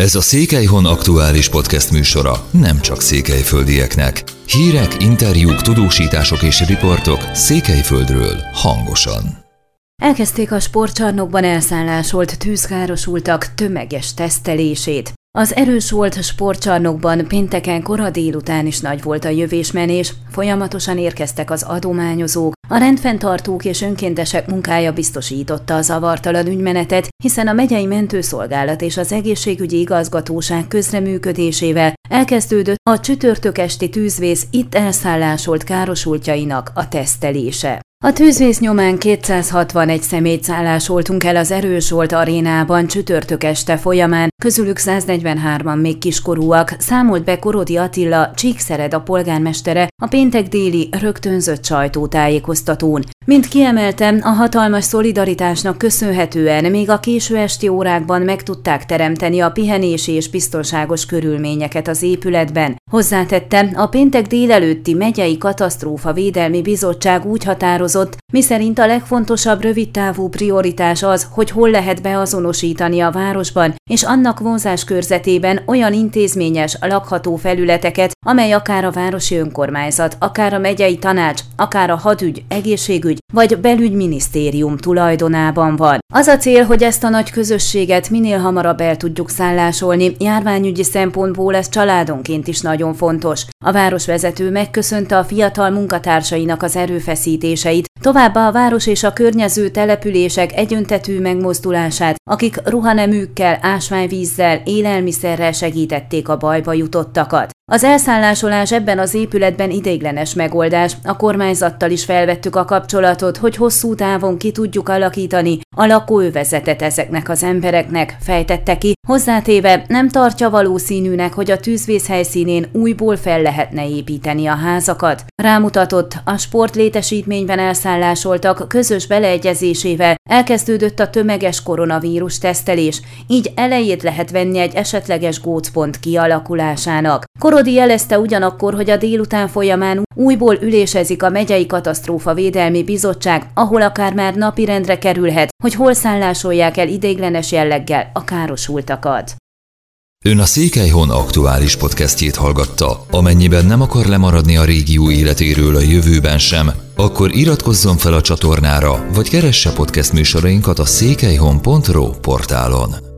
Ez a Székelyhon aktuális podcast műsora nem csak székelyföldieknek. Hírek, interjúk, tudósítások és riportok Székelyföldről hangosan. Elkezdték a sportcsarnokban elszállásolt tűzkárosultak tömeges tesztelését. Az erős volt sportcsarnokban pénteken kora délután is nagy volt a jövésmenés, folyamatosan érkeztek az adományozók, a rendfenntartók és önkéntesek munkája biztosította a zavartalan ügymenetet, hiszen a megyei mentőszolgálat és az egészségügyi igazgatóság közreműködésével elkezdődött a csütörtök esti tűzvész itt elszállásolt károsultjainak a tesztelése. A tűzvész nyomán 261 személyt szállásoltunk el az Erős volt arénában csütörtök este folyamán, közülük 143-an még kiskorúak, számolt be Korodi Attila, Csíkszered a polgármestere a péntek déli rögtönzött sajtótájékoztatón. Mint kiemeltem, a hatalmas szolidaritásnak köszönhetően még a késő esti órákban meg tudták teremteni a pihenési és biztonságos körülményeket az épületben. Hozzátette, a péntek délelőtti megyei katasztrófa védelmi bizottság úgy határozott, miszerint a legfontosabb rövidtávú prioritás az, hogy hol lehet beazonosítani a városban és annak vonzás körzetében olyan intézményes, lakható felületeket, amely akár a városi önkormányzat, akár a megyei tanács, akár a hadügy, egészségügy vagy belügyminisztérium tulajdonában van. Az a cél, hogy ezt a nagy közösséget minél hamarabb el tudjuk szállásolni, járványügyi szempontból ez családonként is nagyon fontos. A városvezető megköszönte a fiatal munkatársainak az erőfeszítéseit, továbbá a város és a környező települések egyöntetű megmozdulását, akik ruhaneműkkel, ásványvízzel, élelmiszerrel segítették a bajba jutottakat. Az elszállásolás ebben az épületben ideiglenes megoldás, a kormányzattal is felvettük a kapcsolatot, hogy hosszú távon ki tudjuk alakítani a lakóövezetet ezeknek az embereknek, fejtette ki, hozzátéve nem tartja valószínűnek, hogy a tűzvész helyszínén újból fel lehetne építeni a házakat. Rámutatott, a sportlétesítményben elszállásoltak közös beleegyezésével elkezdődött a tömeges koronavírus tesztelés, így elejét lehet venni egy esetleges gócpont kialakulásának. Korodi jelezte ugyanakkor, hogy a délután folyamán újból ülésezik a megyei katasztrófa védelmi bizottság, ahol akár már napirendre kerülhet, hogy hol szállásolják el ideiglenes jelleggel a károsultakat. Ön a Székelyhon aktuális podcastjét hallgatta. Amennyiben nem akar lemaradni a régió életéről a jövőben sem, akkor iratkozzon fel a csatornára, vagy keresse podcast műsorainkat a székelyhon.pro portálon.